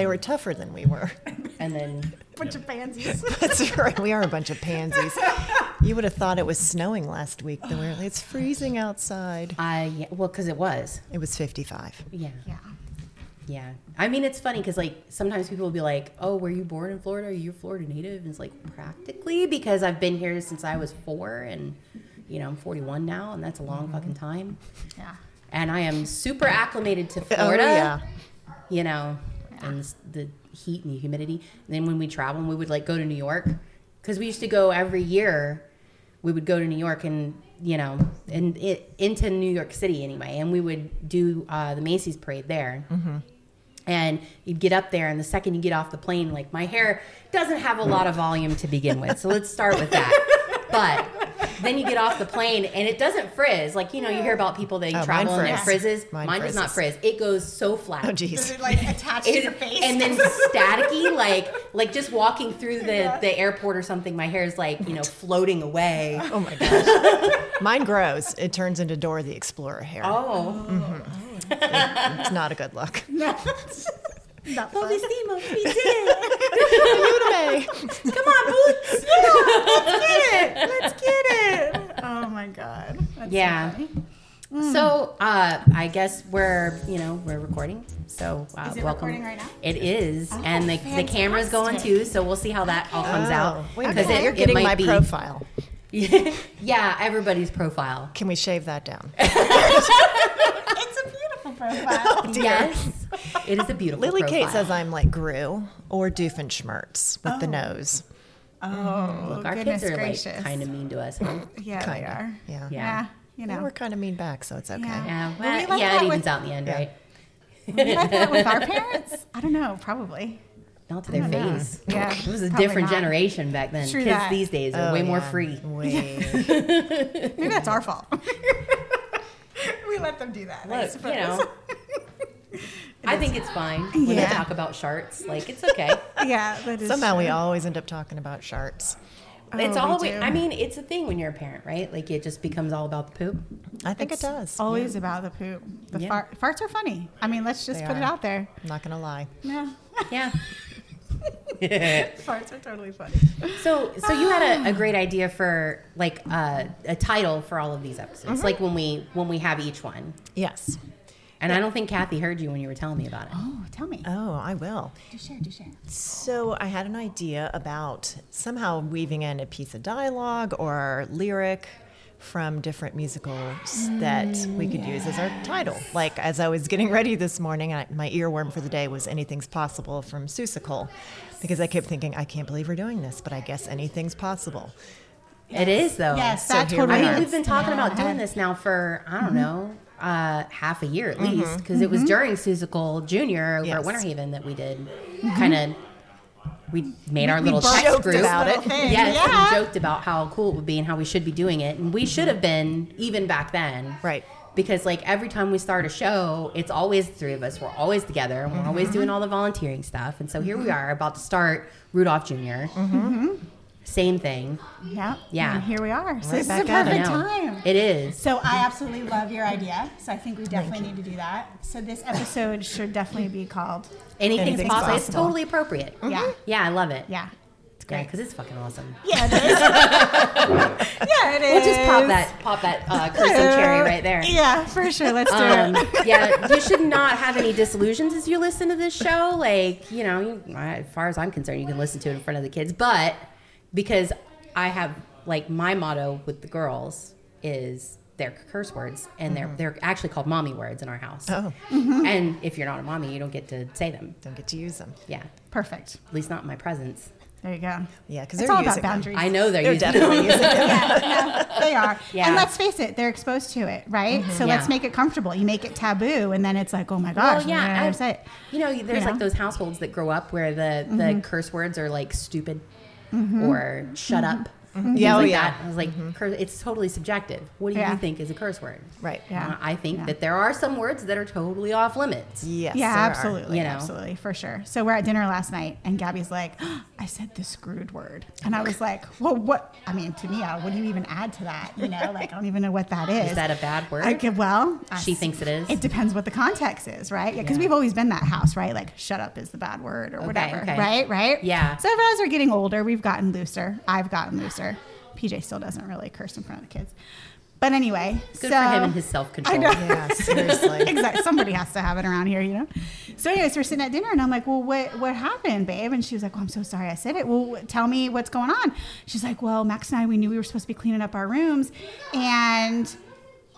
They were mm. tougher than we were. and then Bunch of pansies. That's right. We are a bunch of pansies. You would have thought it was snowing last week. Though it's freezing outside. I yeah, well, because it was. It was 55. Yeah. yeah. Yeah. I mean, it's funny because, like, sometimes people will be like, oh, were you born in Florida? Are you a Florida native? And it's like, practically, because I've been here since I was four and, you know, I'm 41 now, and that's a long mm-hmm. fucking time. Yeah. And I am super acclimated to Oh, Florida, yeah. you know, and the heat and the humidity. And then when we travel, we would, like, go to New York because we used to go every year. We would go to New York and, you know, and it into New York City anyway. And we would do uh, the Macy's parade there and you'd get up there and the second you get off the plane like my hair doesn't have a lot of volume to begin with so let's start with that but then you get off the plane and it doesn't frizz like you know you hear about people that Oh, mine travel and it frizzes Mine mine, does not frizz it goes so flat Oh, Is geez. it like attached to It- your face? and then staticky like like just walking through the the airport or something my hair is like you know floating away Oh, my gosh. Mine grows. It turns into Dora the Explorer hair. oh, mm-hmm. oh, oh It's not a good look. not fun. Bellissimo, we did it Udemy. come on boots Let's get it. Let's get it! Oh my god. That's Yeah. funny. So uh, I guess we're you know we're recording. So uh, Is it welcome. recording right now? It is, Oh, and the, the camera's going too. So we'll see how that all comes out. Oh, wait Because minute. it- You're it getting might my be- profile. yeah, everybody's profile. Can we shave that down? It's a beautiful profile. Oh, yes, it is a beautiful. Lily Kate says I'm like Gru or Doofenshmirtz with the oh. nose. Oh, mm. Look, our goodness kids are gracious. like kind of mean to us. Huh? Yeah, they Kinda, are. yeah. Yeah. Yeah. You Yeah, know, we're kind of mean back, so it's okay. Yeah. Yeah, Well, we like yeah, that it evens out in the end, Yeah. right? we like that with our parents. I don't know, probably. Not to their don't know. face. Yeah, it was a different not. generation back then. True Kids that. these days are Oh, way more yeah. free. Way. Maybe that's our fault. We let them do that. I Look, suppose. you know. I think it's fine when they talk about sharks. Like it's okay. yeah, that is Somehow we always end up talking about sharks. Oh, it's Oh, we always. I mean, it's a thing when you're a parent, right? Like it just becomes all about the poop. I think It's it does. Always about the poop. The Yeah. fart, farts are funny. I mean, let's just They put it out there. I'm not going to lie. Yeah. Yeah. farts are totally funny. So, so you had a, a great idea for like uh, a title for all of these episodes, Mm-hmm. like when we when we have each one. Yes. And I don't think Cathi heard you when you were telling me about it. Oh, tell me. Oh, I will. Do share, do share. So I had an idea about somehow weaving in a piece of dialogue or lyric from different musicals that we could use as our title. Like as I was getting ready this morning, I, my earworm for the day was "Anything's Possible" from Seussical, because I kept thinking, I can't believe we're doing this, but I guess anything's possible. It is though. Yes, So that totally I mean, we've been talking Yeah. about doing this now for I don't know uh, half a year at Mm-hmm. least because it was during Seussical Junior over at Yes. Winter Haven that we did kind of. We made our little birthed text group about it. thing. Yes, Yeah. we joked about how cool it would be and how we should be doing it, and we should have been even back then, Right. Because like every time we start a show, it's always the three of us. We're always together, and we're always Mm-hmm. doing all the volunteering stuff. And so here we are about to start Rudolph junior Same thing. Yeah. Yeah. And here we are. So Right this is a at it. I perfect time. It is. So I absolutely love your idea. So I think we definitely need to do that. So this episode should definitely be called Anything's, Anything's possible. It's totally appropriate. Yeah. Yeah, I love it. Yeah. It's great. because it's fucking awesome. Yeah, it is. yeah, it is. We'll just pop that, pop that uh, cursing cherry right there. Yeah, for sure. Let's do Um, it. yeah, you should not have any disillusions as you listen to this show. Like, you know, you, as far as I'm concerned, you can listen to it in front of the kids. But because I have, like, my motto with the girls is they're curse words, and they're mm-hmm. they're actually called mommy words in our house. Oh, mm-hmm. And if you're not a mommy, you don't get to say them. don't get to use them. Yeah, Perfect. at least not in my presence. There you go. Yeah, because It's they're all using about boundaries. I know they're, They're definitely using them. yeah, no, they are. Yeah. And let's face it, they're exposed to it, right? Mm-hmm. So let's make it comfortable. You make it taboo, and then it's like, oh my gosh, Well, yeah, yeah, I- I say it. You know, there's You know? like those households that grow up where the, Mm-hmm. the curse words are like stupid Mm-hmm. or shut mm-hmm. up things Yeah, oh, like yeah. that. I was like, cur- it's totally subjective. What do Yeah. you think is a curse word? Right. Yeah. Uh, I think Yeah. that there are some words that are totally off limits. Yes. yeah, there are. absolutely, you know. absolutely, for sure. So we're at dinner last night, and Gabby's like, "I said the screwed word," and I was like, "Well, what? I mean, to me, uh, what do you even add to that? You know, like I don't even know what that is." Is that a bad word? I could, well, She I- thinks it is. It depends what the context is, right? Yeah, because Yeah. we've always been that house, right? Like, shut up is the bad word or Okay, whatever, okay. right? Right? Yeah. So as we're getting older, we've gotten looser. I've gotten looser. PJ still doesn't really curse in front of the kids. But anyway, Good so, for him and his self control. Yeah, seriously. exactly. Somebody has to have it around here, you know. So, anyways, we're sitting at dinner, and I'm like, "Well, what what happened, babe?" And she was like, "Well, I'm so sorry I said it. Well, tell me what's going on." She's like, "Well, Max and I, we knew we were supposed to be cleaning up our rooms, and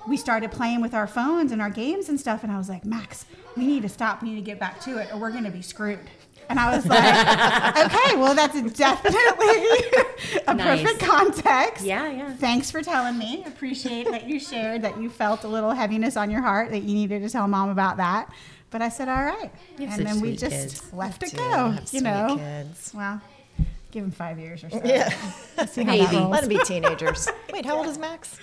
we started playing with our phones and our games and stuff. And I was like, Max, we need to stop. We need to get back to it, or we're going to be screwed." And I was like, "Okay, well, that's definitely a Nice. perfect context." Yeah, yeah. Thanks for telling me. Appreciate that you shared that you felt a little heaviness on your heart that you needed to tell mom about that. But I said, all right. And then we just kids. left it go. have You know. kids. Well, give him five years or so. Yeah. Let's see how that Maybe. Let them be teenagers. Wait, how old is Max?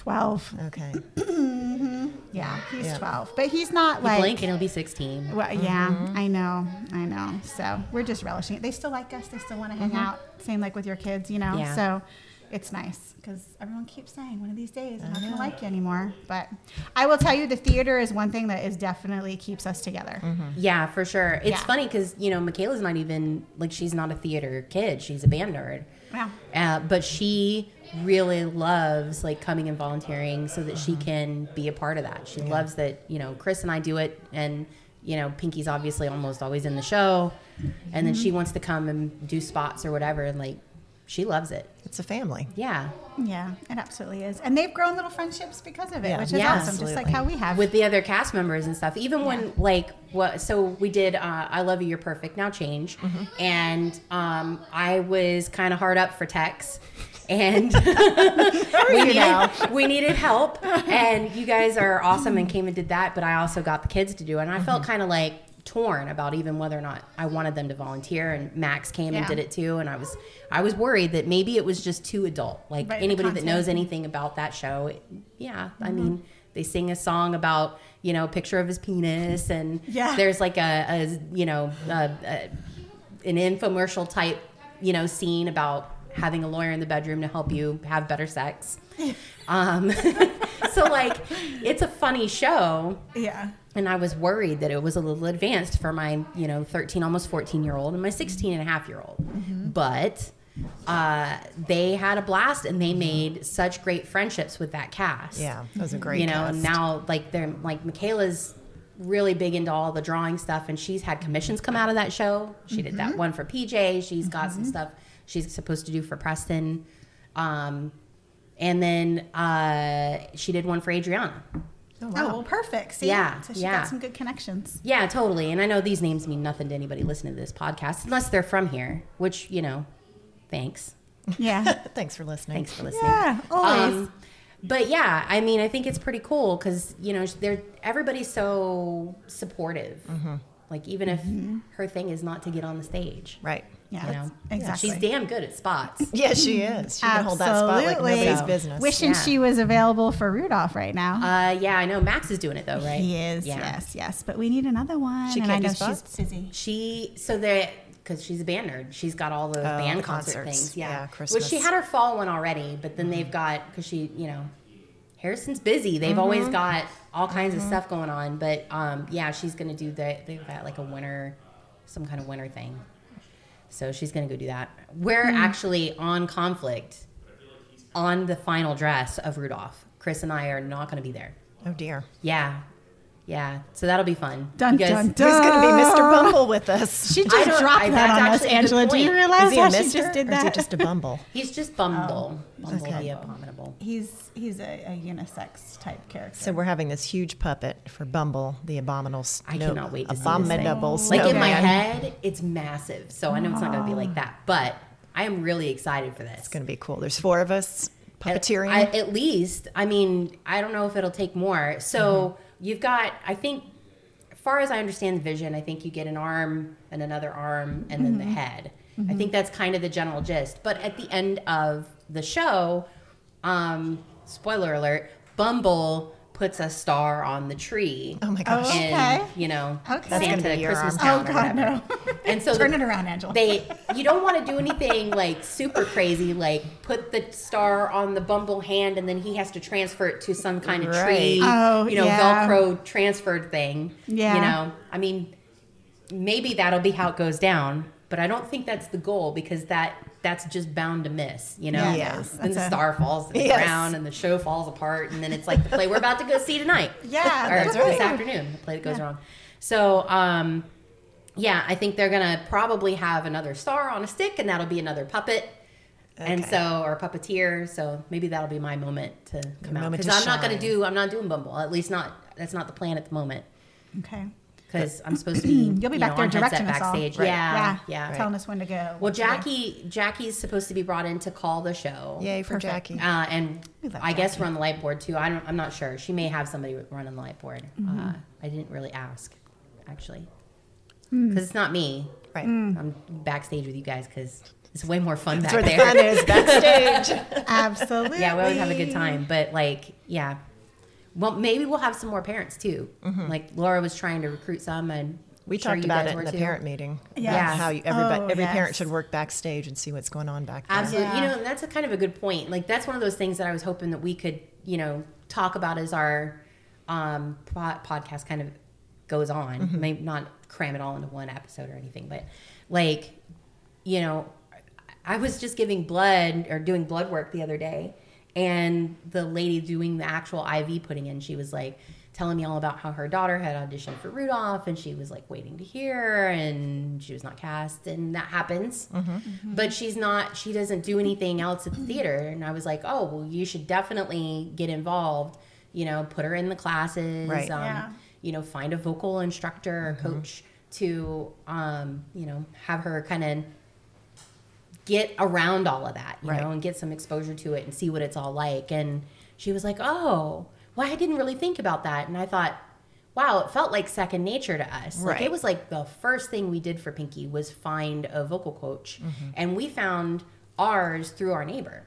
12. Okay. Mm-hmm. Yeah, he's Yeah. 12. But he's not You like. blink and he'll be 16. Well, yeah, mm-hmm. I know, I know. So we're just relishing it. They still like us. They still want to hang mm-hmm. out. Same like with your kids, you know. Yeah. So it's nice because everyone keeps saying one of these days I'm not gonna like you anymore. But I will tell you, the theater is one thing that is definitely keeps us together. Yeah, for sure. It's Yeah. funny because, you know, Michaela's not even, like, she's not a theater kid. She's a band nerd. Yeah. Uh, but she really loves like coming and volunteering so that she can be a part of that. She loves that, you know, Chris and I do it and you know, Pinky's obviously almost always in the show and then she wants to come and do spots or whatever and like she loves it. It's a family. Yeah. Yeah, it absolutely is. And they've grown little friendships because of it, Yeah. which is Yeah, awesome, just like how we have. with the other cast members and stuff. Even when like what so we did uh, I love you you're perfect now change and um, I was kind of hard up for techs and we you needed we needed help and you guys are awesome and came and did that but I also got the kids to do it and I felt kind of like torn about even whether or not I wanted them to volunteer and Max came and did it too and I was I was worried that maybe it was just too adult like Right, anybody that knows anything about that show it- yeah Mm-hmm. I mean they sing a song about you know a picture of his penis and Yeah. there's like a, a you know a, a, an infomercial type you know scene about having a lawyer in the bedroom to help you have better sex um, so like it's a funny show yeah. and I was worried that it was a little advanced for my, you know, 13, almost 14 year old and my 16 and a half year old. But uh, they had a blast and they made such great friendships with that cast. Yeah, that was a great You know, cast. and now like they're like Michaela's really big into all the drawing stuff and she's had commissions come out of that show. She did that one for PJ. She's got some stuff she's supposed to do for Preston. Um, and then uh, she did one for Adriana. Oh, well, perfect. See? Yeah, So she yeah. got some good connections. Yeah, totally. And I know these names mean nothing to anybody listening to this podcast unless they're from here, which, you know, thanks. Yeah. Thanks for listening. Thanks for listening. yeah. Always. Um, but yeah, I mean, I think it's pretty cool because, you know, they're, everybody's so supportive. Like, even if her thing is not to get on the stage. Right. Yeah. You know, exactly. she's damn good at spots. Yeah, she is. She can hold that spot like Absolutely. nobody's business. Wishing Yeah. she was available for Rudolph right now. Uh, yeah, I know Max is doing it though, right? He is, Yeah. yes, yes. But we need another one. She and I can't do know spots? she's busy. She so they because she's a band nerd. She's got all those band the concert concerts. things. Yeah, Yeah, Well, she had her fall one already, but then they've got because she you know Harrison's busy. They've always got all kinds of stuff going on. But um, yeah, she's gonna do the they've got like a winter, some kind of winter thing. So she's gonna go do that. We're hmm. actually on conflict on the final dress of Rudolph. Chris and I are not gonna be there. Oh dear. Yeah. Yeah, so that'll be fun. Dun, You guys- dun, Who's going to be Mr. Bumble with us? She just dropped I- that on us, actually a good Angela. Do you realize is how she just did or is he that? just a Bumble? He's just Bumble. Bumble Okay. the abominable. He's he's a, a unisex type character. So we're having this huge puppet for Bumble, the abominable. s- I no, cannot wait to see this thing. abominable Like in my head, it's massive. So I know it's not going to be like that, but I am really excited for this. It's going to be cool. There's four of us puppeteering. I, at least, I mean, I don't know if it'll take more. So Mm-hmm. You've got, I think, far as I understand the vision, I think you get an arm and another arm and then the head. I think that's kind of the general gist. But at the end of the show, um, spoiler alert, Bumble puts a star on the tree. Oh my oh, gosh. Oh. In, Okay. you know, Okay. That's Santa be Christmas. Um, Town Oh God, whatever. no! And so Turn the- it around, Angela. they you don't want to do anything like super crazy like put the star on the bumble hand and then he has to transfer it to some kind of tree Right. Oh, you know yeah. velcro transferred thing Yeah. you know i mean maybe that'll be how it goes down but i don't think that's the goal because that that's just bound to miss you know Yeah, Yes. then the a- star falls to the Yes. ground and the show falls apart and then it's like the play we're about to go see tonight Yeah, or that's this right. afternoon the play that goes wrong so um yeah, I think they're gonna probably have another star on a stick, and that'll be another puppet, and so or puppeteer. So maybe that'll be my moment to come out because I'm not gonna do I'm not doing Bumble. At least not that's not the plan at the moment okay. Because I'm supposed to be You'll be you back know, there on directing us all. backstage. Right. Yeah, yeah, yeah. telling us when to go. Well, what to. Jackie Jackie's supposed to be brought in to call the show. Yay for Perfect. Jackie. Uh, and We love I guess Jackie. run the light board too. I don't, I'm not sure. She may have somebody running the light board. Mm-hmm. Uh, I didn't really ask, actually, Hmm. because it's not me. Right. I'm backstage with you guys because it's way more fun That's back where the fun is backstage. Absolutely. yeah, we always have a good time. But like, yeah, well, maybe we'll have some more parents too. Like Laura was trying to recruit some, and Mm-hmm. We sure talked about it in the too. parent meeting. Yes. How you, everybody, Oh, every parent should work backstage and see what's going on back there. Absolutely. You know, and that's a kind of a good point. Like that's one of those things that I was hoping that we could, you know, talk about as our um, pod- podcast kind of goes on. Maybe not cram it all into one episode or anything, but like, you know, I was just giving blood or doing blood work the other day, and the lady doing the actual IV putting in, she was like telling me all about how her daughter had auditioned for Rudolph, and she was like waiting to hear, and she was not cast, and that happens. But she's not. She doesn't do anything else at the theater, and I was like, oh, well, you should definitely get involved. You know, put her in the classes. Right. Um, Yeah. You know, find a vocal instructor or coach to, um, you know, have her kind of get around all of that, you Right. know, and get some exposure to it and see what it's all like. And she was like, "Oh, well, I didn't really think about that." And I thought, "Wow, it felt like second nature to us. Like it was like the first thing we did for Pinky was find a vocal coach, and we found ours through our neighbor.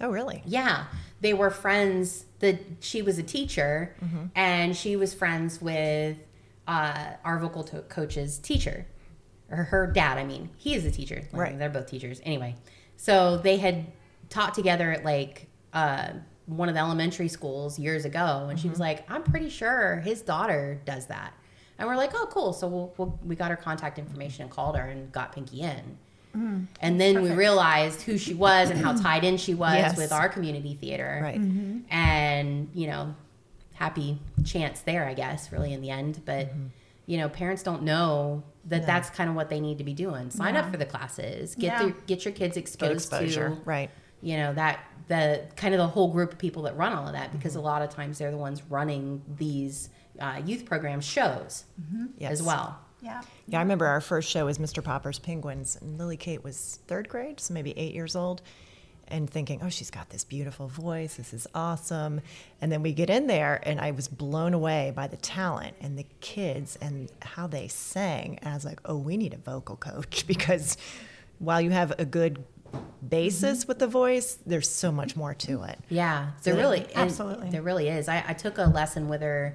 Oh, really? Yeah, they were friends. That she was a teacher, Mm-hmm. and she was friends with uh, our vocal to- coach's teacher, or her dad. I mean, he is a teacher. Like, Right. They're both teachers. Anyway, so they had taught together at like uh, one of the elementary schools years ago, and she Mm-hmm. was like, "I'm pretty sure his daughter does that." And we're like, "Oh, cool!" So we'll, we'll, we got her contact information and called her and got Pinky in. And then we realized who she was and how tied in she was Yes. with our community theater. Right. And, you know, happy chance there, I guess, really in the end. But, Mm-hmm. You know, parents don't know that No. that's kind of what they need to be doing. Sign up for the classes. Get Yeah. their, get your kids exposed to Right. you know that the kind of the whole group of people that run all of that because Mm-hmm. a lot of times they're the ones running these uh, youth program shows Yes. as well. Yeah. Yeah, I remember our first show was Mr. Popper's Penguins, and Lily Kate was third grade, so maybe eight years old, and thinking, oh, she's got this beautiful voice. This is awesome. And then we get in there, and I was blown away by the talent and the kids and how they sang. And I was like, oh, we need a vocal coach because while you have a good basis with the voice, there's so much more to it. Yeah, there So- really, and Absolutely. there really is. I, I took a lesson with her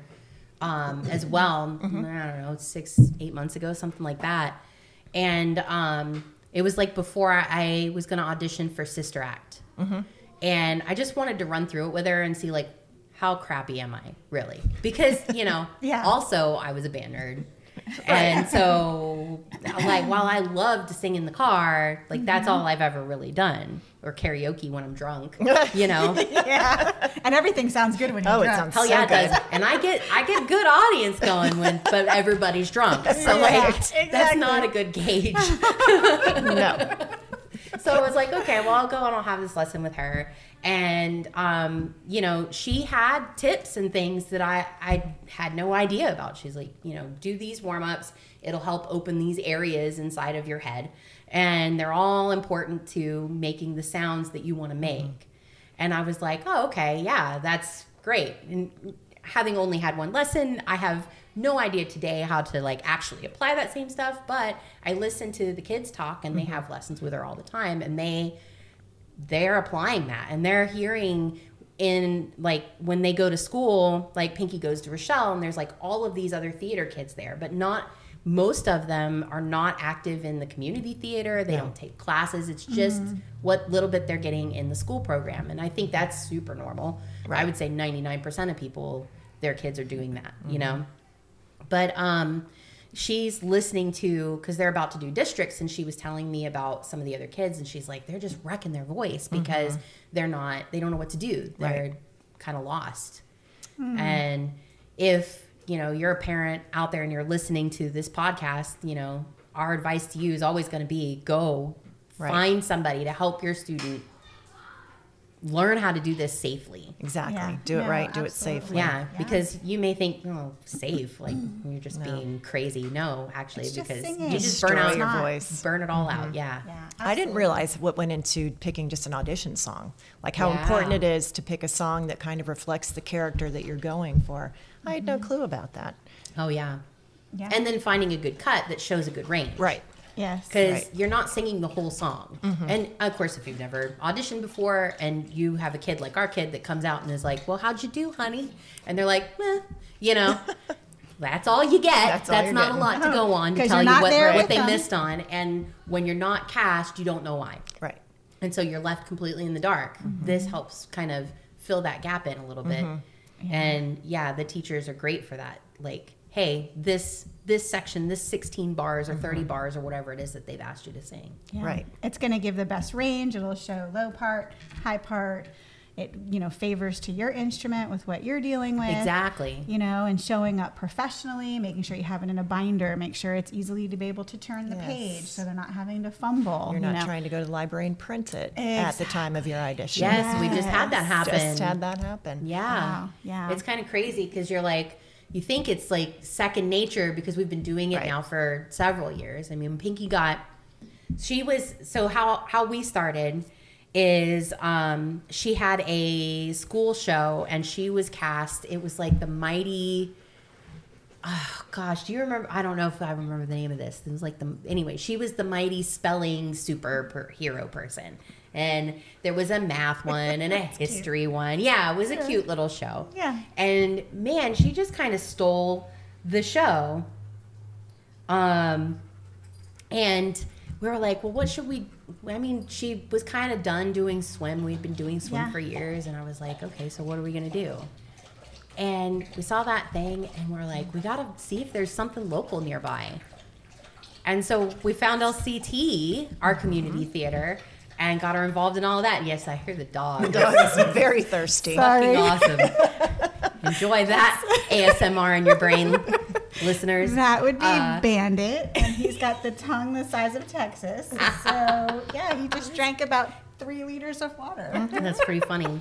um, as well. Mm-hmm. I don't know, six, eight months ago, something like that. And um, it was like before I was going to audition for Sister Act, Mm-hmm. and I just wanted to run through it with her and see like how crappy am I really? Because you know, Yeah. Also, I was a band nerd. And so, like, while I love to sing in the car, like that's Mm-hmm. all I've ever really done, or karaoke when I'm drunk, you know. Yeah. and everything sounds good when you're Oh, it drunk. sounds Hell So yeah, it good. does. And I get I get good audience going when, but everybody's drunk. So like, Right, that's not a good gauge. No. So I was like, okay, well, I'll go and I'll have this lesson with her. And, um, you know, she had tips and things that I, I had no idea about. She's like, you know, do these warm ups. It'll help open these areas inside of your head. And they're all important to making the sounds that you want to make. And I was like, oh, okay, yeah, that's great. And having only had one lesson, I have no idea today how to like actually apply that same stuff, but I listen to the kids talk and they mm-hmm. have lessons with her all the time and they they're applying that and they're hearing in like when they go to school, like Pinky goes to Rochelle and there's like all of these other theater kids there, but not most of them are not active in the community theater. They don't take classes. It's just mm-hmm. what little bit they're getting in the school program. And I think that's super normal. I would say 99% of people, their kids are doing that, you mm-hmm. know? But um, she's listening to because they're about to do districts, and she was telling me about some of the other kids, and she's like, they're just wrecking their voice because they're not, they don't know what to do. They're Right. kind of lost. And if you know you're a parent out there and you're listening to this podcast, you know our advice to you is always going to be go Right. find somebody to help your student learn how to do this safely. Exactly. Yeah. Do it No, right. Do it safely. Yeah, because you may think, oh, safe, like mm. you're just No. being crazy. No, actually, It's because singing. you just burn Destroy out your not. voice. burn it all out. Mm-hmm. Yeah. Yeah, I didn't realize what went into picking just an audition song. Like how Yeah. important it is to pick a song that kind of reflects the character that you're going for. I had no mm-hmm. clue about that. Oh yeah. Yeah. And then finding a good cut that shows a good range. Right. Yes. Because Right. you're not singing the whole song. Mm-hmm. And of course, if you've never auditioned before and you have a kid like our kid that comes out and is like, Well, how'd you do, honey? And they're like, eh, you know, that's all you get. That's That's, not getting. a lot to uh-huh. go on to tell you're you not what, what they them. missed on. And when you're not cast, you don't know why. Right. And so you're left completely in the dark. Mm-hmm. This helps kind of fill that gap in a little bit. Mm-hmm. And yeah, the teachers are great for that. Like, hey, this this section, this 16 bars or 30 mm-hmm. bars or whatever it is that they've asked you to sing. Yeah. Right. It's going to give the best range. It'll show low part, high part. It you know favors to your instrument with what you're dealing with. Exactly. You know, and showing up professionally, making sure you have it in a binder, make sure it's easily to be able to turn the Yes. page, so they're not having to fumble. You're you not know. trying to go to the library and print it at the time of your audition. Yes, we just had that happen. Just had that happen. Yeah. Wow, yeah. It's kind of crazy because you're like, you think it's like second nature because we've been doing it Right. now for several years. I mean, Pinky got, she was, so how, how we started is um, she had a school show and she was cast. It was like the mighty, oh gosh, do you remember? I don't know if I remember the name of this. It was like the anyway. She was the mighty spelling super per, hero person, and there was a math one and a history one. Yeah, it was a cute little show. Yeah. and man, she just kind of stole the show. Um, and we were like, well, what should we? I mean, she was kind of done doing swim. We'd been doing swim Yeah. for years, and I was like, okay, so what are we gonna do? And we saw that thing, and we're like, we gotta see if there's something local nearby. And so we found LCT, our community theater, and got her involved in all of that. Yes, I hear the dog. The dog is very thirsty. Sorry. Fucking awesome. Enjoy that ASMR in your brain, listeners. That would be Uh, Bandit, and he's got the tongue the size of Texas. So yeah, he just drank about three liters of water. That's pretty funny.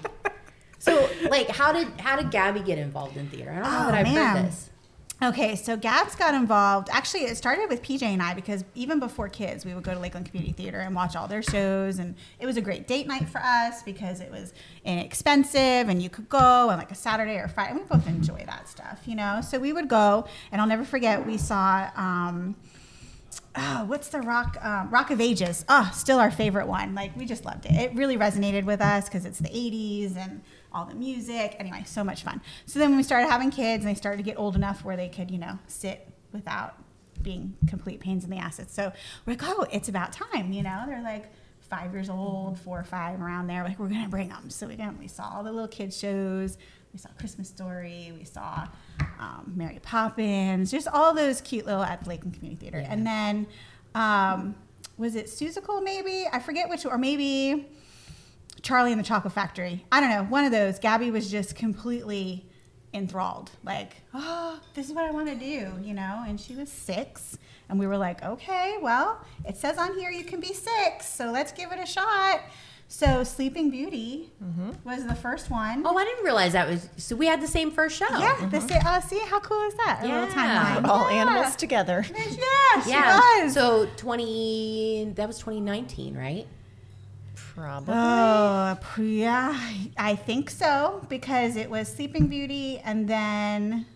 So, like, how did how did Gabby get involved in theater? I don't know Oh, that I've man. heard this. Okay, so Gabs got involved. Actually, it started with PJ and I because even before kids, we would go to Lakeland Community Theater and watch all their shows, and it was a great date night for us because it was inexpensive and you could go on like a Saturday or Friday. We both enjoy that stuff, you know. So we would go, and I'll never forget. We saw. Um, oh, what's the rock um, rock of ages oh still our favorite one like we just loved it it really resonated with us because it's the 80s and all the music anyway so much fun so then when we started having kids and they started to get old enough where they could you know sit without being complete pains in the asses so we're like oh it's about time you know they're like five years old four or five around there like we're gonna bring them so we went we saw all the little kids shows we saw Christmas Story. We saw um, Mary Poppins. Just all those cute little at the Lakeland Community Theater. Yeah. And then um, was it Seussical maybe? I forget which, or maybe Charlie and the Chocolate Factory. I don't know. One of those. Gabby was just completely enthralled. Like, oh, this is what I want to do, you know? And she was six. And we were like, okay, well, it says on here you can be six. So let's give it a shot. So Sleeping Beauty was the first one. Oh, I didn't realize that was. So we had the same first show. Yeah, the sa- uh, see how cool is that? A little Yeah. timeline. All Yeah. animals together. Yeah, she Yeah. was. So 20. That was 2019, right? Probably. Oh, pr- yeah, I think so because it was Sleeping Beauty and then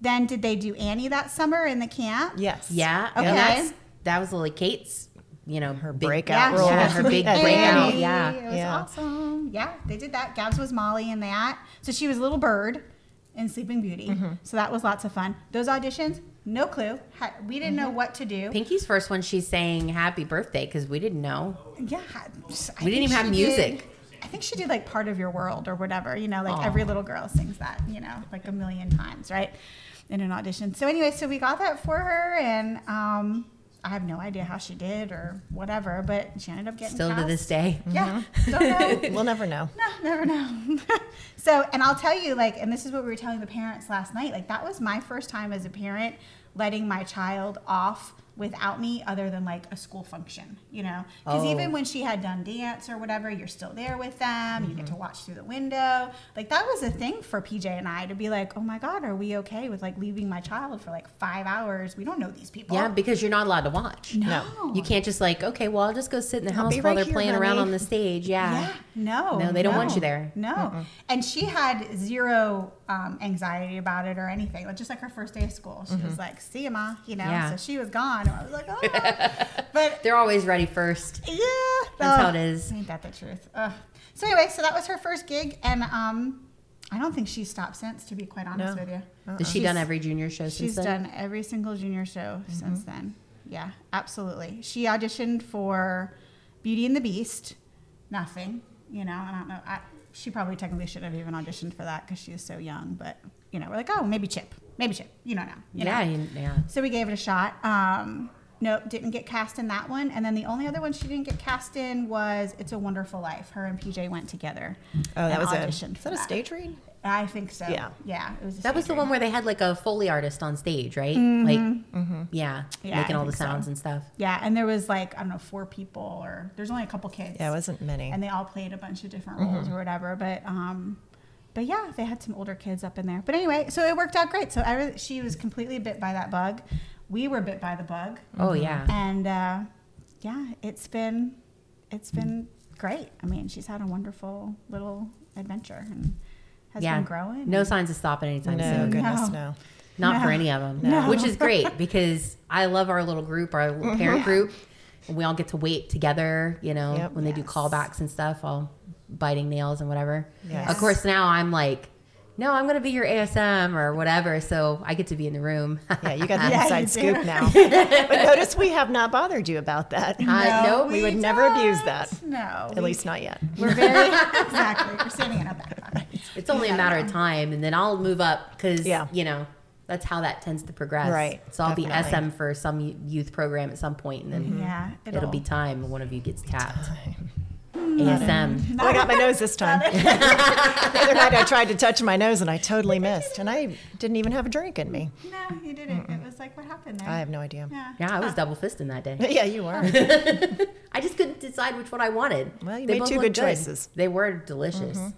Then did they do Annie that summer in the camp? Yes. Yeah. Okay. And that's, that was Lily Kate's, you know, Her big- breakout Yeah, role. Yeah, her big as breakout. Annie. Yeah. It was Yeah. awesome. Yeah, they did that. Gabs was Molly in that. So she was a Little Bird in Sleeping Beauty. Mm-hmm. So that was lots of fun. Those auditions, no clue. We didn't know what to do. Pinky's first one, she's saying happy birthday because we didn't know. Yeah. I We didn't even have music. did- I think she did like part of your world or whatever. You know, like every little girl sings that, you know, like a million times, right? In an audition. So anyway, so we got that for her and um I have no idea how she did or whatever, but she ended up getting Still to this day. Yeah. Mm-hmm. Know. We'll never know. No, never know. so, and I'll tell you, like, and this is what we were telling the parents last night. Like, that was my first time as a parent letting my child off without me, other than like a school function, you know? Because Oh. even when she had done dance or whatever, you're still there with them. You Mm-hmm. get to watch through the window. Like, that was a thing for PJ and I to be like, oh my God, are we okay with like leaving my child for like five hours? We don't know these people. Yeah, because you're not allowed to watch. No. You can't just like, okay, well, I'll just go sit in the I'll house be while right they're here, playing around on the stage. Yeah. Yeah, no, No, they don't want you there. No, and she had zero um, anxiety about it or anything. Like just like her first day of school, she was like, "See you, ma," you know. Yeah. So she was gone. And I was like, "Oh," but They're always ready first. yeah, That's how oh, it is. Ain't that the truth? Ugh. So anyway, so that was her first gig, and um, I don't think she's stopped since. To be quite honest No. with you, Has she She's- done every junior show since She's then? done every single junior show since then. Yeah, absolutely. She auditioned for Beauty and the Beast. Nothing, you know. I don't know. I, she probably technically should have even auditioned for that because she was so young. But you know, we're like, oh, maybe Chip, maybe Chip. You don't know. You yeah, know? you- yeah. So we gave it a shot. Um, nope, didn't get cast in that one. And then the only other one she didn't get cast in was "It's a Wonderful Life." Her and PJ went together. Oh, that was a. auditioned Is for that a stage read? I think so. Yeah. yeah. It was. A That was the stage one where they had like a Foley artist on stage, right? Mm-hmm. Like, yeah, Yeah, making all the think so. sounds and stuff. Yeah, and there was like I don't know four people, or there's only a couple kids. Yeah, it wasn't many. and they all played a bunch of different Mm-hmm. roles or whatever. But um, but yeah, they had some older kids up in there. But anyway, so it worked out great. So I really, she was completely bit by that bug. We were bit by the bug, Oh yeah. and uh, yeah, it's been it's been great. I mean, she's had a wonderful little adventure and has yeah. been growing. No signs of stopping anytime no, soon. goodness, No. no. Not for any of them, No. which is great because I love our little group, our little parent group, and we all get to wait together. You know, Yep. when they do callbacks and stuff, all biting nails and whatever. Yes. Of course, now I'm like, no, I'm gonna be your ASM or whatever, so I get to be in the room. Yeah, you got the Yeah, inside scoop do. now. but notice we have not bothered you about that. Uh, nope. we would never abuse that. No, At least not yet. we're very exactly. We're standing in a back. It's only a matter of time, and then I'll move up because Yeah. you know that's how that tends to progress. Right, So I'll be. SM for some youth program at some point, and then Yeah, it'll, be time when one of you gets tapped. Mm. ASM. Oh, I got my nose this time. the other night I tried to touch my nose and I totally missed. And I didn't even have a drink in me. No, you didn't. It was like, what happened there? I have no idea. yeah. Yeah, I was double fisting that day. Yeah, you are. I just couldn't decide which one I wanted. Well, you They made both two looked good choices. They were delicious. Mm-hmm.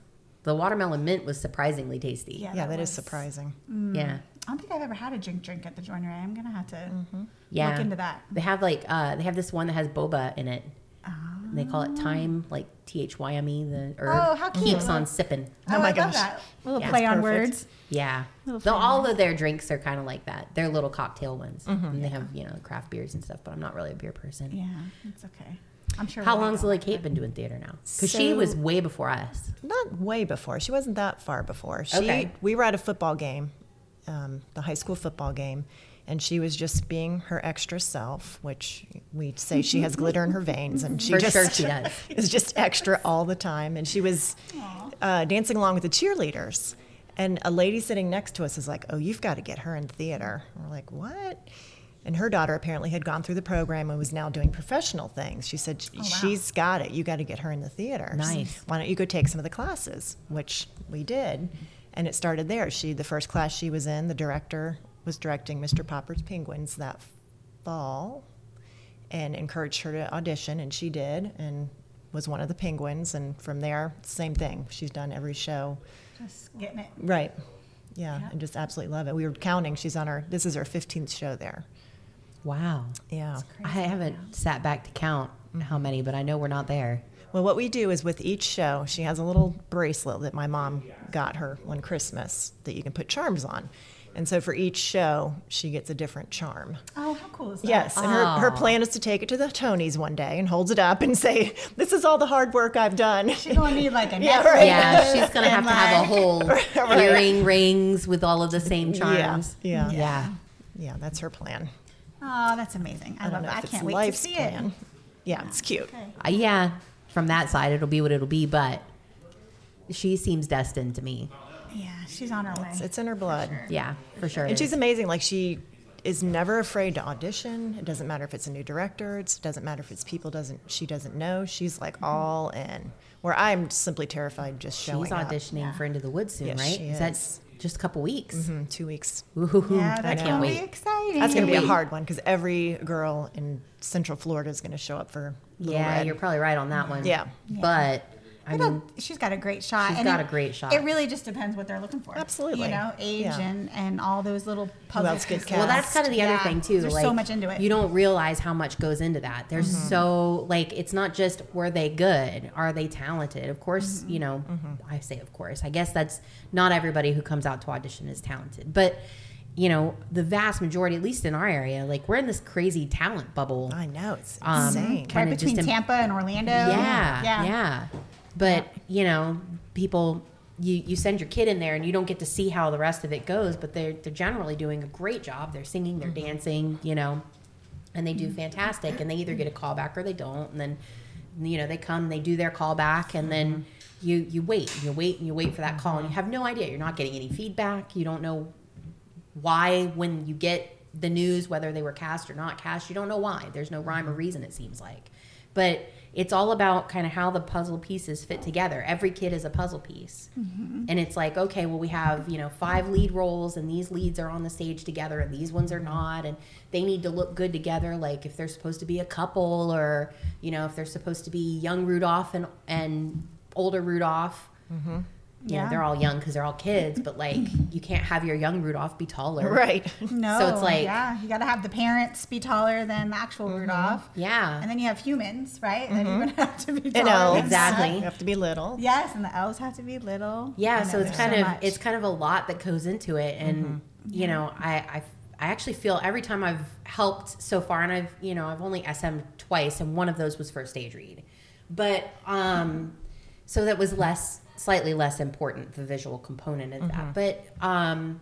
The watermelon mint was surprisingly tasty. Yeah, Yeah, that that is was- surprising. Mm. Yeah. I don't think I've ever had a drink drink at the joinery. I'm gonna have to mm-hmm. Yeah. look into that. They have like uh they have this one that has boba in it. And they call it thyme, like T H Y M E, the herb. Oh, how cute. Keeps on sipping. Oh Oh, my I gosh. love that. little Yeah, play on perfect. words. Yeah. Little Though fun. all of their drinks are kind of like that. They're little cocktail ones. And they have, you know, craft beers and stuff, but I'm not really a beer person. Yeah, it's okay. I'm sure. How we'll long's Lily Kate that. been doing theater now? Because she was way before us. Not way before. She wasn't that far before. She, Okay. We were at a football game, um, the high school football game, and she was just being her extra self, which we say she has glitter in her veins, and she For just sure she does. is just extra all the time. And she was uh, dancing along with the cheerleaders. And a lady sitting next to us is like, "Oh, you've got to get her in theater." And we're like, "What?" And her daughter apparently had gone through the program and was now doing professional things. She said, wow. "She's got it. You got to get her in the theater." Nice. Why don't you go take some of the classes? Which we did, and it started there. She, the first class she was in, the director was directing Mr. Popper's Penguins that fall, and encouraged her to audition, and she did, and was one of the penguins. And from there, same thing. She's done every show. Just getting it. Right. Yeah, Yeah. and just absolutely love it. We were counting. She's on her. This is her 15th show there. Wow. Yeah. I haven't sat back to count how mm-hmm. many, but I know we're not there. Well, what we do is with each show, she has a little bracelet that my mom got her one Christmas that you can put charms on. And so for each show, she gets a different charm. Oh, how cool is that? Yes, and her, her Oh. plan is to take it to the Tonys one day and holds it up and say, "This is all the hard work I've done." She's gonna need like a Yeah, necklace right. Yeah, she's gonna have and, to have a whole Right. earring rings with all of the same Yeah, charms. yeah, Yeah. yeah. That's her plan. Oh, that's amazing. I, I don't love know that. I can't wait to life's see plan. it. Yeah, it's cute. Okay. Uh, yeah, from that side, it'll be what it'll be. But she seems destined to me. Yeah, she's on her way. It's in her blood. Yeah, for sure. And she's amazing. Like she is never afraid to audition. It doesn't matter if it's a new director. It doesn't matter if it's people doesn't she doesn't know. She's like all in. Where I'm simply terrified just showing she's up. auditioning for Into the Woods soon, Yes, right? she is that is. just a couple weeks? Mhm, two weeks. Ooh, yeah, I that's can't gonna wait. be exciting. That's going to be a hard one because every girl in Central Florida is going to show up for Little Yeah, Red. you're probably right on that one. Yeah. But I But, mean, she's got a great shot. she's and got it- a great shot. It really just depends what they're looking for. Absolutely. You know, age Yeah. and, and all those little puzzle else gets pieces. Well, that's kind of the other Yeah, thing too. There's like, so much into it. You don't realize how much goes into that. There's Mm-hmm. so like it's not just were they good, are they talented? Of course, Mm-hmm. you know. Mm-hmm. I say of course. I guess that's not everybody who comes out to audition is talented, but you know, the vast majority, at least in our area, like we're in this crazy talent bubble. I know it's Um, insane. right between just im- Tampa and Orlando. Yeah, yeah, yeah. But you know, people, you you send your kid in there and you don't get to see how the rest of it goes. But they're they're generally doing a great job. They're singing, they're mm-hmm. dancing, you know, and they do mm-hmm. fantastic. And they either get a call back or they don't. And then, you know, they come, they do their call back, and then. Mm-hmm. You, you wait, you wait, and you wait for that call, and you have no idea. You're not getting any feedback. You don't know why when you get the news whether they were cast or not cast you don't know why there's no rhyme or reason it seems like but it's all about kind of how the puzzle pieces fit together. Every kid is a puzzle piece. Mm-hmm. And it's like okay well we have you know five lead roles and these leads are on the stage together and these ones are not. And they need to look good together like if they're supposed to be a couple or you know if they're supposed to be young rudolph and and older rudolph mm-hmm. You know Yeah. they're all young because they're all kids but like you can't have your young rudolph be taller Right. No, So it's like- yeah, you got to have the parents be taller than the actual mm-hmm. Rudolph. yeah And then you have humans, right? And then you're gonna have to be taller. And elves. Exactly. You have to be little. Yes, and the elves have to be little. yeah know, so it's kind so of much. it's kind of a lot that goes into it and mm-hmm. you know I, I i actually feel every time i've helped so far and i've you know i've only sm twice and one of those was for stage read but um so that was less slightly less important the visual component of that. But um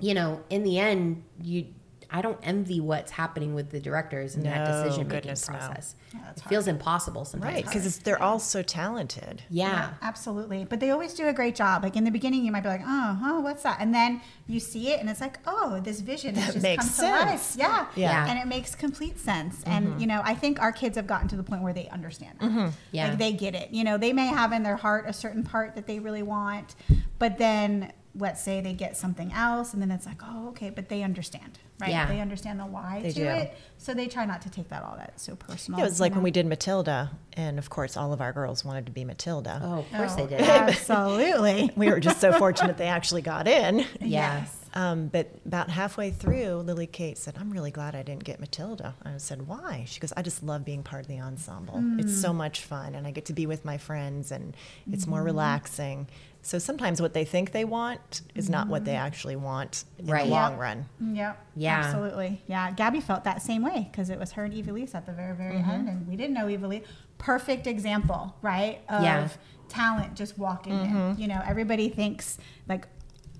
you know in the end you I don't envy what's happening with the directors in that decision making goodness, no. process. Yeah, that's it feels impossible sometimes. Right, because they're all so talented. Yeah. absolutely. But they always do a great job. Like in the beginning, you might be like, oh, oh, what's that? And then you see it, and it's like, oh, this vision has That just makes come to life. sense. Yeah. Yeah. And it makes complete sense. And mm-hmm. you know, I think our kids have gotten to the point where they understand. That. Mm-hmm. Yeah. Like they get it. You know, they may have in their heart a certain part that they really want, but then let's say they get something else, and then it's like, oh, okay, but they understand, right? Yeah. They understand the why They to do. it, so they try not to take that all that so personal. Yeah, it was you like when we did Matilda, and of course, all of our girls wanted to be Matilda. Oh, of course Oh, they did. Absolutely. We were just so fortunate they actually got in. Yes. Um, but about halfway through, Lily Kate said, I'm really glad I didn't get Matilda. I said, Why? She goes, I just love being part of the ensemble. It's so mm. much fun, and I get to be with my friends, and it's more mm-hmm. relaxing. So sometimes what they think they want is not what they mm-hmm. actually want in Right. the long Yep. run. Yep. Yeah. Absolutely. Yeah. Gabby felt that same way because it was her and Eva Lise at the very, very end, mm-hmm. and we didn't know Eva Lise. Perfect example, right? Of Yeah. talent just walking in. You know, everybody thinks like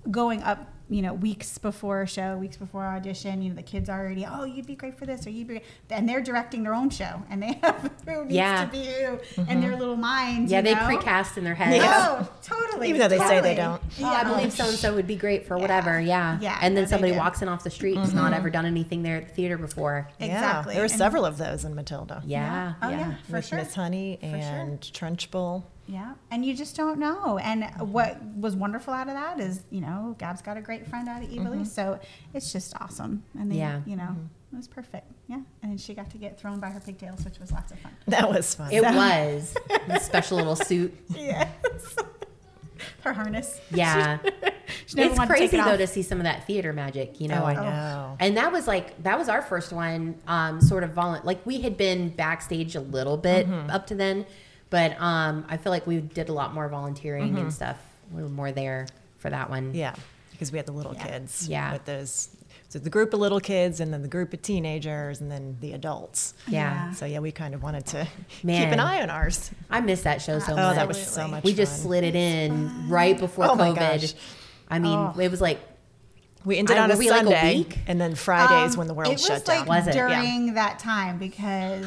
going up. You know, weeks before a show, weeks before audition, you know, the kids already, oh, you'd be great for this, or you'd be, and they're directing their own show, and they have who needs Yeah. to be who, and mm-hmm. their little minds. Yeah, you they know? precast in their heads. Oh, totally. Even though they say they don't. Oh, I believe so and so would be great for whatever. Yeah. Yeah, And then they somebody walks in off the street who's not mm-hmm. ever done anything there at the theater before. Exactly. Yeah, there were And- several of those in Matilda. Yeah. Oh, yeah. yeah. For with sure. Miss Honey For sure. and Trunchbull. Yeah, and you just don't know. And what was wonderful out of that is, you know, Gab's got a great friend out of Evilly, so it's just awesome. And Yeah. you know, it was perfect. Yeah, and then she got to get thrown by her pigtails, which was lots of fun. That was fun. It was the special little suit. Yes, her harness. Yeah. She never it's wanted to crazy it though to see some of that theater magic, you know. oh, I know. And that was like that was our first one, um, sort of volunteer. Like we had been backstage a little bit Mm-hmm. up to then, but um, I feel like we did a lot more volunteering and stuff. We were more there for that one. Mm-hmm. Yeah. because we had the little Yeah. kids. Yeah. With those, so the group of little kids, and then the group of teenagers, and then the adults. Yeah. So yeah, we kind of wanted to keep an eye on ours. I miss that show so Oh, much. that was so much. we just slid it in right before Oh my COVID. gosh. I mean, Oh. it was like We ended I- on a were we, like, a Sunday, week? and then Fridays Um, when the world it shut was down. like Was it? Yeah. during that time because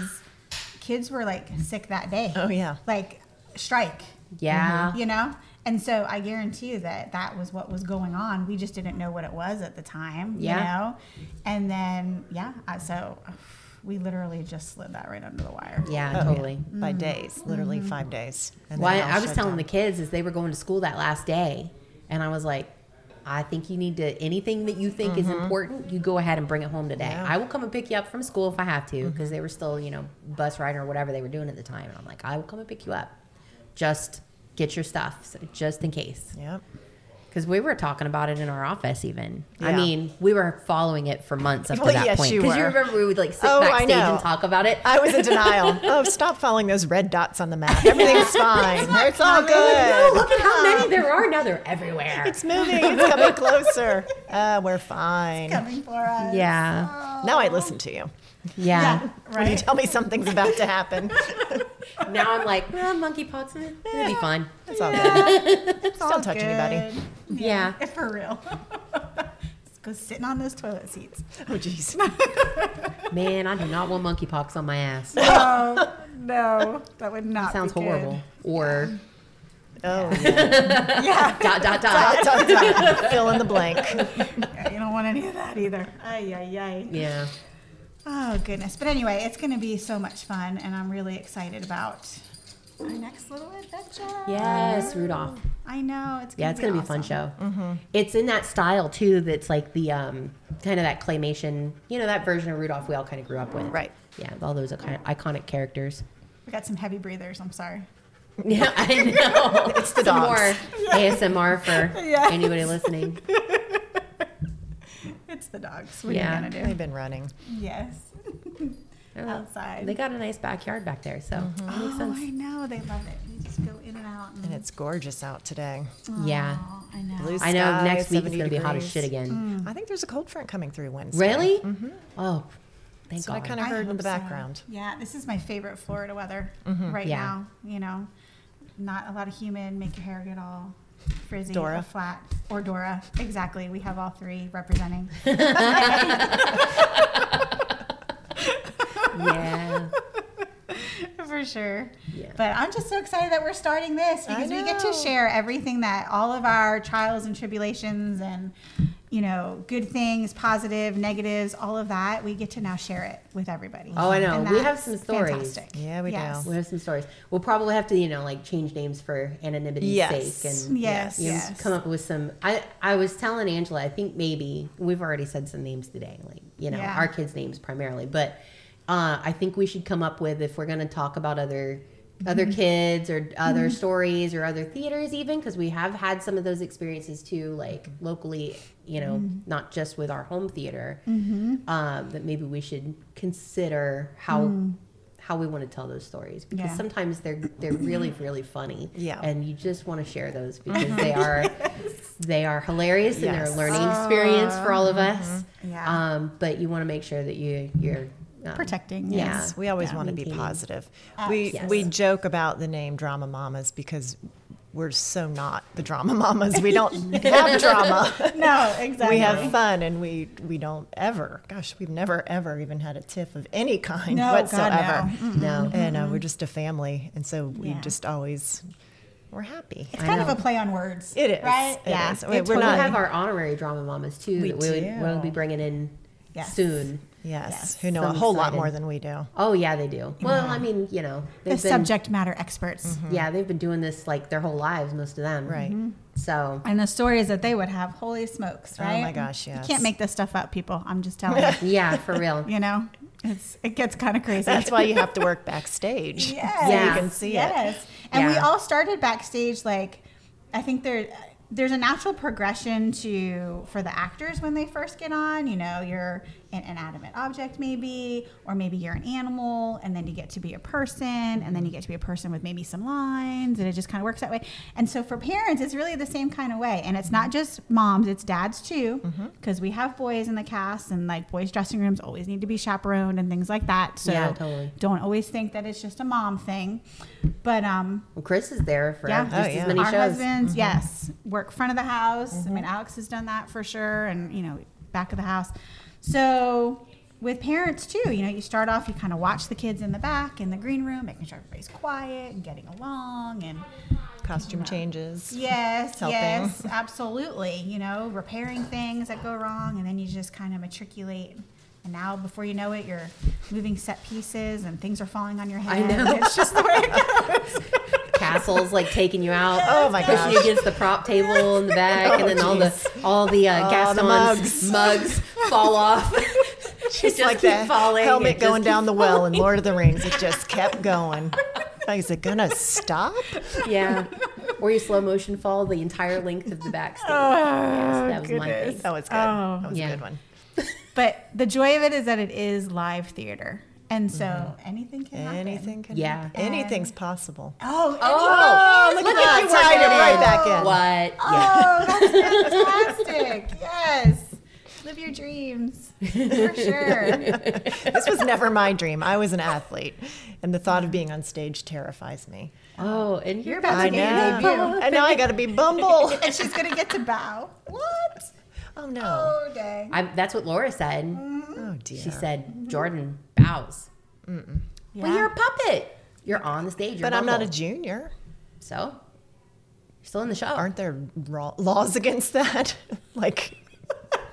kids were like sick that day. Oh yeah. Like strike, yeah. you know? And so I guarantee you that that was what was going on. We just didn't know what it was at the time, Yeah. you know? And then, yeah, I- so we literally just slid that right under the wire. Yeah, Oh, yeah. totally. By days, literally Mm-hmm. five days. Why it all I was telling down. the kids as they were going to school that last day, and I was like, I think you need to anything that you think is mm-hmm. important, you go ahead and bring it home today. Yeah. I will come and pick you up from school if I have to, mm-hmm. because they were still, you know, bus riding or whatever they were doing at the time. And I'm like, I will come and pick you up. Just get your stuff, so just in case. Yep. Because we were talking about it in our office, even. I mean, we were following it for months up to that yes, point. Because you were. remember we would like sit Oh, I backstage know. and talk about it. I was in denial. oh, stop following those red dots on the map. Everything's fine. It's all good. No, look at how many there are now. They're everywhere. It's moving. It's coming closer. Uh, we're fine. Coming for us. yeah, Now I listen to you. yeah. When you tell me something's about to happen, Now I'm like, well, monkeypox, it'll be fine. it's all good. It's Don't touch anybody. Yeah. For real. Just go sitting on those toilet seats. Oh, jeez. Man, I do not want monkeypox on my ass. Oh, no. That would not Sounds be good. horrible. Or Oh, yeah. Yeah. dot dot dot. Dot, dot, dot. Fill in the blank. Yeah, you don't want any of that either. Ay, ay, ay. Yeah. Oh, goodness. But anyway, it's going to be so much fun, and I'm really excited about our next little adventure. Yes, Rudolph. I know. It's gonna Yeah, it's gonna be a fun awesome. show. It's in that style too. That's like the um, kind of that claymation. You know that version of Rudolph we all kind of grew up with. Right. Yeah, all those icon- iconic characters. We got some heavy breathers. I'm sorry. Yeah, I know. It's the Some dogs. more ASMR for Yeah. anybody listening. It's the dogs. What Yeah. are you going to They've been running. Yes. Oh, outside. They got a nice backyard back there, so it makes oh, I know. They love it. We just go in and out. And, And it's gorgeous out today. Yeah. Oh, I know. Blue I know next week it's gonna be hot as shit again. Mm. I think there's a cold front coming through Wednesday. Really? Mm-hmm. Oh, thank So I kind of heard in hope the so. background. Yeah, this is my favorite Florida weather mm-hmm. right Yeah. now. You know, not a lot of humid, make your hair get all frizzy Dora. or flat. Or Dora. Exactly. We have all three representing. yeah. For sure. Yeah. But I'm just so excited that we're starting this because we get to share everything that all of our trials and tribulations and, you know, good things, positive, negatives, all of that. We get to now share it with everybody. Oh, I know. We have that's some stories. fantastic. Yeah, we do. We have some stories. We'll probably have to, you know, like change names for anonymity's Yes. sake and Yes, you know, yes. come up with some. I I was telling Angela, I think maybe we've already said some names today, like you know, Yeah. our kids' names primarily, but uh, I think we should come up with if we're going to talk about other other Mm-hmm. kids or other stories or other theaters even because we have had some of those experiences too like locally you know Mm-hmm. not just with our home theater um, that maybe we should consider how how we want to tell those stories because Mm. Yeah. sometimes they're they're really really funny Yeah. and you just want to share those because they are they are hilarious and they're a learning experience for all of us Yeah. um, but you want to make sure that you you're um, Protecting. yeah. Yes, we always Yeah. want to be Maintaining. positive. We yes. we joke about the name Drama Mamas because we're so not the drama mamas. We don't have drama. No, exactly. We have fun and we we don't ever. Gosh, we've never ever even had a tiff of any kind No, God, whatsoever. no. no And uh, we're just a family, and so we Yeah. just always we're happy. It's kind of a play on words. It is. Right? It yeah. is. It We're totally- we have our honorary drama mamas too We that we would, do. we'll be bringing in Yes. soon Yes, Yes. who know So a I'm whole lot more than we do. oh yeah they do well i mean you know the they've been subject matter experts. Mm-hmm. yeah they've been doing this like their whole lives most of them Right. Mm-hmm. so And the stories that they would have, holy smokes, oh, right? Oh my gosh, You can't make this stuff up, people. I'm just telling you. yeah for real you know, it's it gets kind of crazy. That's why you have to work backstage. Yes. So Yeah. you can see it. yes. And we all started backstage like I think there there's a natural progression to for the actors when they first get on, you know, you're an inanimate object, maybe, or maybe you're an animal, and then you get to be a person, and then you get to be a person with maybe some lines, and it just kind of works that way. And so for parents, it's really the same kind of way. And it's not just moms, it's dads too, because we have boys in the cast, and like boys' dressing rooms always need to be chaperoned and things like that. So Yeah, totally. don't always think that it's just a mom thing. But um, Well, Chris is there for Yeah. just Oh, as yeah. many our shows. Mm-hmm. yes, work front of the house. I mean, Alex has done that for sure, and you know, back of the house. So with parents too, you know, you start off, you kind of watch the kids in the back in the green room, making sure everybody's quiet and getting along, and Costume changes. yes, yes, absolutely. You know, repairing things that go wrong, and then you just kind of matriculate. And now, before you know it, you're moving set pieces, and things are falling on your head. I head. know. It's just the way it goes. Castles like taking you out. Oh my pushing gosh. you against the prop table in the back, Oh, and then all the all the uh, Oh, the mugs. mugs. Fall off. Just just like keep that falling. helmet just going down the well in Lord of the Rings. It just kept going. Is it gonna stop? yeah, or you slow motion fall the entire length of the backstage. Oh, yes, that was my goodness. thing. That was good. Oh. that was Yeah. a good one. But the joy of it is that it is live theater. And so mm-hmm. anything can happen. Anything can Yeah. happen. Yeah. Anything's possible. Oh, oh, Oh, look, look at at you that. Tied it right back in. What? Yeah. Oh, that's fantastic. yes. Live your dreams. For sure. This was never my dream. I was an athlete, and the thought of being on stage terrifies me. Oh, and You're you're about about to I to get know. your debut. And now I got to be Bumble. And she's going to get to bow. What? Oh no. Oh, dang. I, that's what Laura said. Mm-hmm. Oh dear. She said, "Jordan bows." Yeah. Well, you're a puppet. You're on the stage. You're but I'm not a junior. so. You're still in the show. Aren't there raw laws against that? like,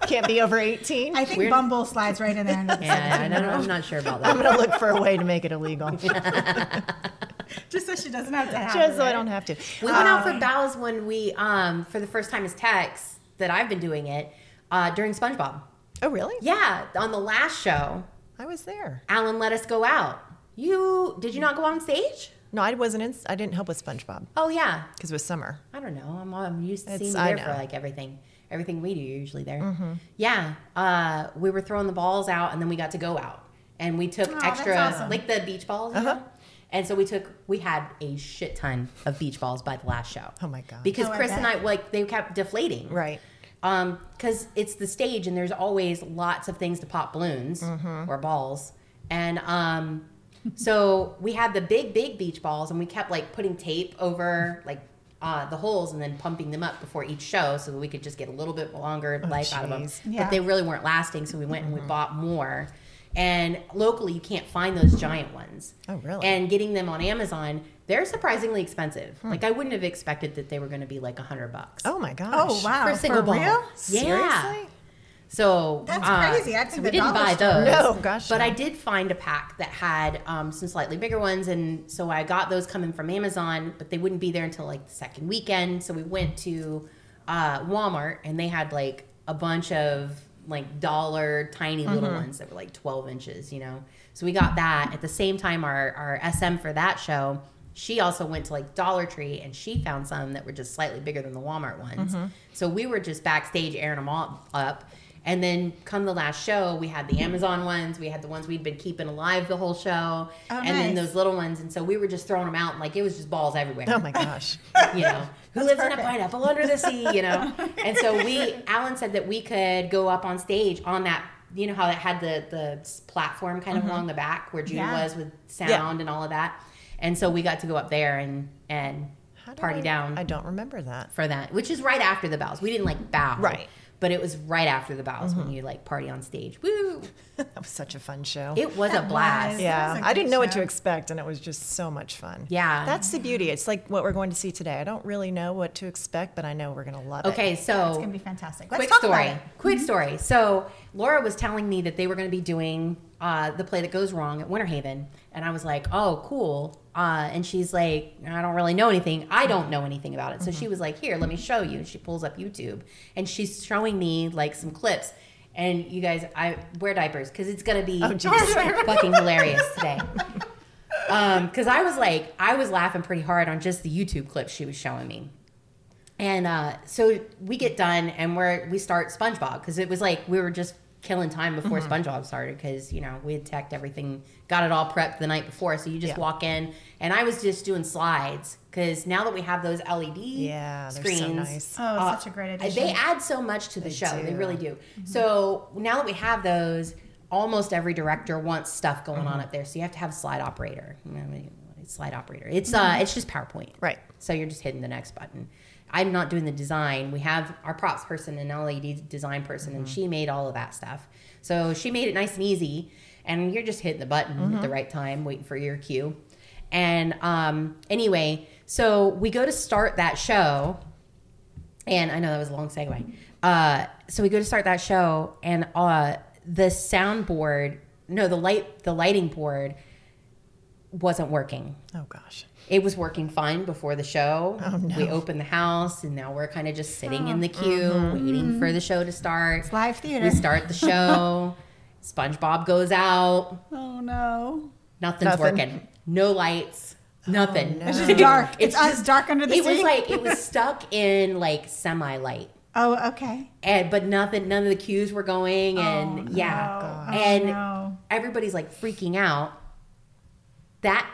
can't be over 18. I think Weird. Bumble slides right in there. Under the yeah, I second don't, row. I'm not sure about that. I'm gonna look for a way to make it illegal, Just so she doesn't have to have just it, so I don't have to. We went out for bows when we, um, for the first time as techs that I've been doing it uh, during SpongeBob. Oh really? Yeah, on the last show, I was there. Alan let us go out. You did you not go on stage? No, I wasn't in. I didn't help with SpongeBob Oh yeah, because it was summer. I don't know. I'm, I'm used to It's- seeing you I there. For like everything. Everything we do, you're usually there. Yeah, uh, we were throwing the balls out, and then we got to go out, and we took Oh, extra, awesome. like the beach balls. Uh-huh. And so we took, we had a shit ton of beach balls by the last show. Oh my god. Because Oh, I Chris and I like they kept deflating. right. Um, because it's the stage and there's always lots of things to pop balloons Mm-hmm. or balls. And um, so we had the big, big beach balls and we kept like putting tape over like uh, the holes and then pumping them up before each show so that we could just get a little bit longer life out of them. Yeah. But they really weren't lasting, so we went Mm-hmm. and we bought more. And locally, you can't find those giant ones. Oh, really? And getting them on Amazon, they're surprisingly expensive. Hmm. Like I wouldn't have expected that they were going to be like a hundred bucks. Oh my gosh. Oh, wow. For a single ball. real? Yeah. Seriously? So That's uh, crazy. I think so the we didn't buy store- those. No, gosh, But no. I did find a pack that had um, some slightly bigger ones, and so I got those coming from Amazon. But they wouldn't be there until like the second weekend. So we went to uh, Walmart, and they had like a bunch of like dollar tiny little Mm-hmm. ones that were like 12 inches, you know. So we got that at the same time. Our our SM for that show. She also went to like Dollar Tree and she found some that were just slightly bigger than the Walmart ones. Mm-hmm. So we were just backstage airing them all up. And then come the last show, we had the Amazon ones, we had the ones we'd been keeping alive the whole show, Oh, and then those little ones. And so we were just throwing them out, and like it was just balls everywhere. Oh my gosh. You know, who lives in a pineapple under the sea? You know, and so we, Alan said that we could go up on stage on that. You know how it had the the platform kind of mm-hmm. along the back where Judy Yeah. was with sound and all of that, and so we got to go up there and and party I- down I don't remember that. for that, which is right after the bows. We didn't like bow, Right. But it was right after the bows when mm-hmm. you like party on stage. Woo! That was such a fun show. It was a blast. was. yeah, That was a I didn't great know what to expect, and it was just so much fun. Yeah. that's the beauty. It's like what we're going to see today. I don't really know what to expect, but I know we're going to love it. Okay, so It's going to be fantastic. Let's quick talk story. about it. Quick mm-hmm. story. So Laura was telling me that they were going to be doing uh, the play that goes wrong at Winter Haven, and I was like, "Oh, cool." Uh, and she's like, "I don't really know anything. I don't know anything about it." So she was like, "Here, let me show you." And she pulls up YouTube, and she's showing me like some clips. And you guys, I wear diapers because it's gonna be Oh, fucking hilarious today. Um, because I was like, I was laughing pretty hard on just the YouTube clips she was showing me. And uh, so we get done and we're we start SpongeBob because it was like we were just killing time before Mm-hmm. SpongeBob started because you know we had teched everything, got it all prepped the night before. So you just Yeah. walk in, and I was just doing slides because now that we have those LED Yeah, they're so screens, nice. Oh, uh, such a great addition. they add so much to the show. They do. really do. So now that we have those, almost every director wants stuff going on up there. So you have to have a slide operator. I mean, slide operator. It's uh, it's just PowerPoint. Right. So you're just hitting the next button. I'm not doing the design. We have our props person and LED design person, and she made all of that stuff. So she made it nice and easy, and you're just hitting the button at the right time, waiting for your cue. And um, anyway, so we go to start that show, and I know that was a long segue. Uh, so we go to start that show, and uh, the soundboard, no, the light, the lighting board wasn't working Oh gosh. It was working fine before the show. Oh, no. We opened the house, and now we're kind of just sitting in the oh, queue, mm-hmm. waiting for the show to start. It's live theater. We start the show. SpongeBob goes out. Oh no. Nothing's Nothing. working. No lights. Nothing. Oh, no. It's just dark. It's It's, just- dark under the It was like it was stuck in like semi light. Oh, okay. And but nothing none of the cues were going oh, and Oh, yeah. no. Oh, and no. everybody's like freaking out. That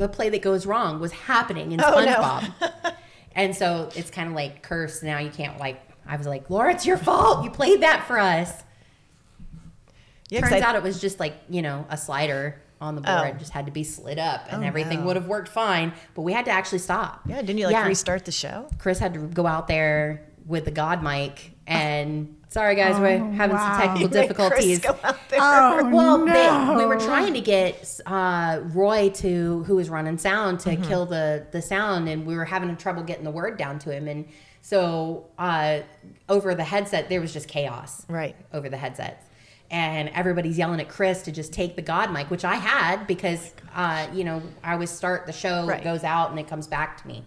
the play that goes wrong was happening in Oh, no. SpongeBob. and so it's kind of like cursed now you can't like I was like, Laura, it's your fault. You played that for us. Yeah, Turns I- out it was just like, you know, a slider on the board Oh. just had to be slid up and Oh, everything no. would have worked fine, but we had to actually stop. yeah, didn't you like Yeah. restart the show? Chris had to go out there with the God mic and sorry guys, we're Oh, having wow. some technical You made Chris difficulties. go out there. Oh, Well, no. they, we were trying to get uh, Roy to, who was running sound, to kill the the sound, and we were having trouble getting the word down to him. And so uh, over the headset, there was just chaos. Right. Over the headsets, and everybody's yelling at Chris to just take the God mic, which I had because uh, you know I always start the show, Right. it goes out, and it comes back to me.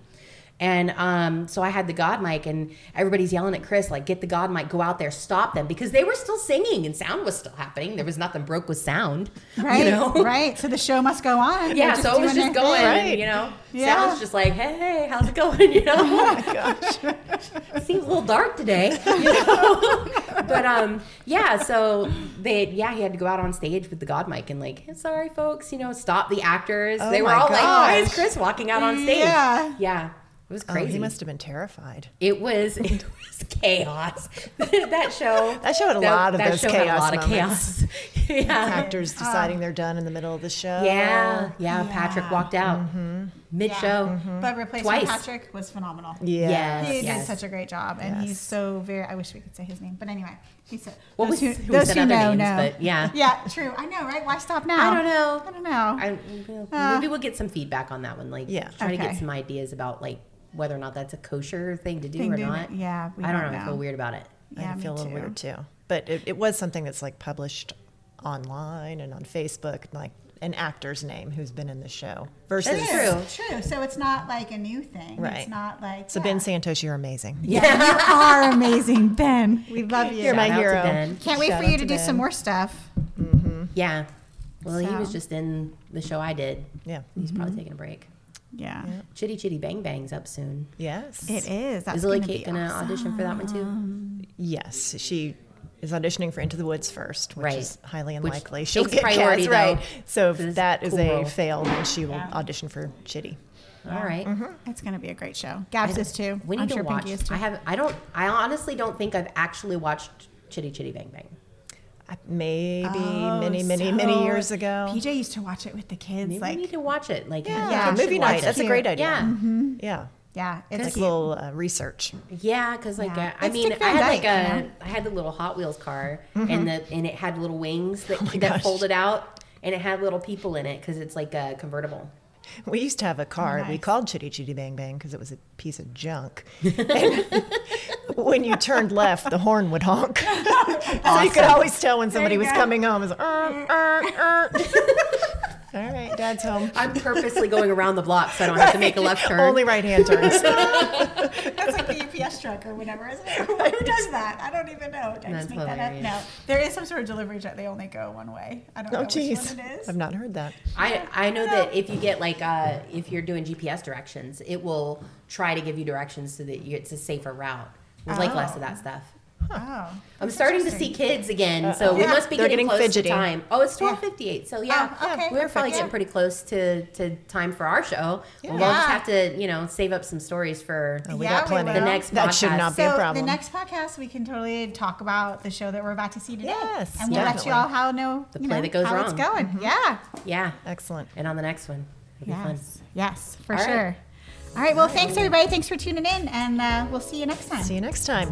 And um, so I had the God mic, and everybody's yelling at Chris, like, get the God mic, go out there, stop them, because they were still singing and sound was still happening. There was nothing broke with sound. Right. You know? Right. So the show must go on. Yeah, so it was just going, thing. Right. and, you know, Yeah. sounds just like, hey, how's it going? You know, Gosh. seems a little dark today. You know? but um, yeah, so they, yeah, he had to go out on stage with the God mic and like, sorry, folks, you know, stop the actors. Oh they were my all like, why is. Chris walking out on stage? Yeah. yeah, it was Oh, crazy. he must have been terrified. It was it was chaos. that show. That show had a that- lot of that those show had chaos a lot of moments. chaos. yeah. Actors uh, deciding they're done in the middle of the show. yeah, yeah. Patrick walked out mm-hmm. mid show. Mm-hmm. But replacement Twice. Patrick was phenomenal. Yeah. Yes. He yes. did such a great job, and he's so very. I wish we could say his name, but anyway, he said. Well, those we- who, we those said who other know names, know. but yeah. yeah, true. I know, right? Why stop now? I don't know. I don't know. I, we'll- Uh, maybe we'll get some feedback on that one. Like, Yeah. try to get some ideas about like whether or not that's a kosher thing to do Thing or to- not. yeah, we I don't, don't know. I feel weird about it. yeah, I me feel a little too. weird too. But it, it was something that's like published online and on Facebook, like an actor's name who's been in the show versus. That's True, true. So it's not like a new thing. Right. It's not like. So yeah. Ben Santos, you're amazing. Yeah, you are amazing, Ben. We love you. You're my Shout out to hero. Ben. Can't wait Shout for you to to do Ben. some more stuff. Yeah. Well, he was just in the show I did. Yeah. He's Mm-hmm. probably taking a break. Yeah, Chitty Chitty Bang Bang's up soon. Yes. it is. That's Is Lily Kate gonna awesome. audition for that one too? Yes. She is auditioning for Into the Woods first, which Right. is highly Which unlikely. She'll get priority, cast, right. So if 'cause it's that is cool a role. fail, then she will Yeah. audition for Chitty. All right. Mm-hmm. It's gonna be a great show. Gabs is too. We need I'm to sure watch. Pinky is too. I have. I don't. I honestly don't think I've actually watched Chitty Chitty Bang Bang. I- Maybe Oh, many, many, so many years ago. PJ used to watch it with the kids. Maybe like, we need to watch it. Like Yeah, Yeah, we movie night. it. That's a great idea. Yeah. Yeah. yeah, it's Like a little uh, research. Yeah, because like Yeah. uh, I It's mean, I Van had like Dyke, a, you know? I had the little Hot Wheels car, and the and it had little wings that my that gosh. folded out, and it had little people in it because it's like a convertible. We used to have a car we Nice. called Chitty Chitty Bang Bang because it was a piece of junk. And when you turned left, the horn would honk. so you could always tell when somebody was go. coming home. It was, "Er, er, er." All right, Dad's home. I'm purposely going around the block so I don't have to make a left turn. Only right hand turns. That's like the UPS truck or whatever, isn't it? Who does that? I don't even know. Did I That's just make that up? hilarious. No, there is some sort of delivery truck. They only go one way. I don't know Oh, which one it is. I've not heard that. I I know that if you get like uh if you're doing GPS directions, it will try to give you directions so that you, it's a safer route. There's like less of that oh. stuff. Oh. I'm starting to see kids again, so we Yeah. must be They're getting, getting close fidgety. to time. Oh, it's 12:58. So yeah, Oh, okay, we're probably perfect. getting pretty close to, to time for our show. Yeah, We'll Yeah. just have to, you know, save up some stories for Oh, we Yeah, got plenty. will. the next that should not be a So problem. the next podcast, we can totally talk about the show that we're about to see today. Yes, and we'll let you all how know The you play know, that goes how it's wrong. going. Mm-hmm. Yeah. yeah, Excellent. and on the next one, it'll be fun. Yes. Yes, for All right. All right. Well, thanks everybody. Thanks for tuning in, and uh, we'll see you next time. See you next time.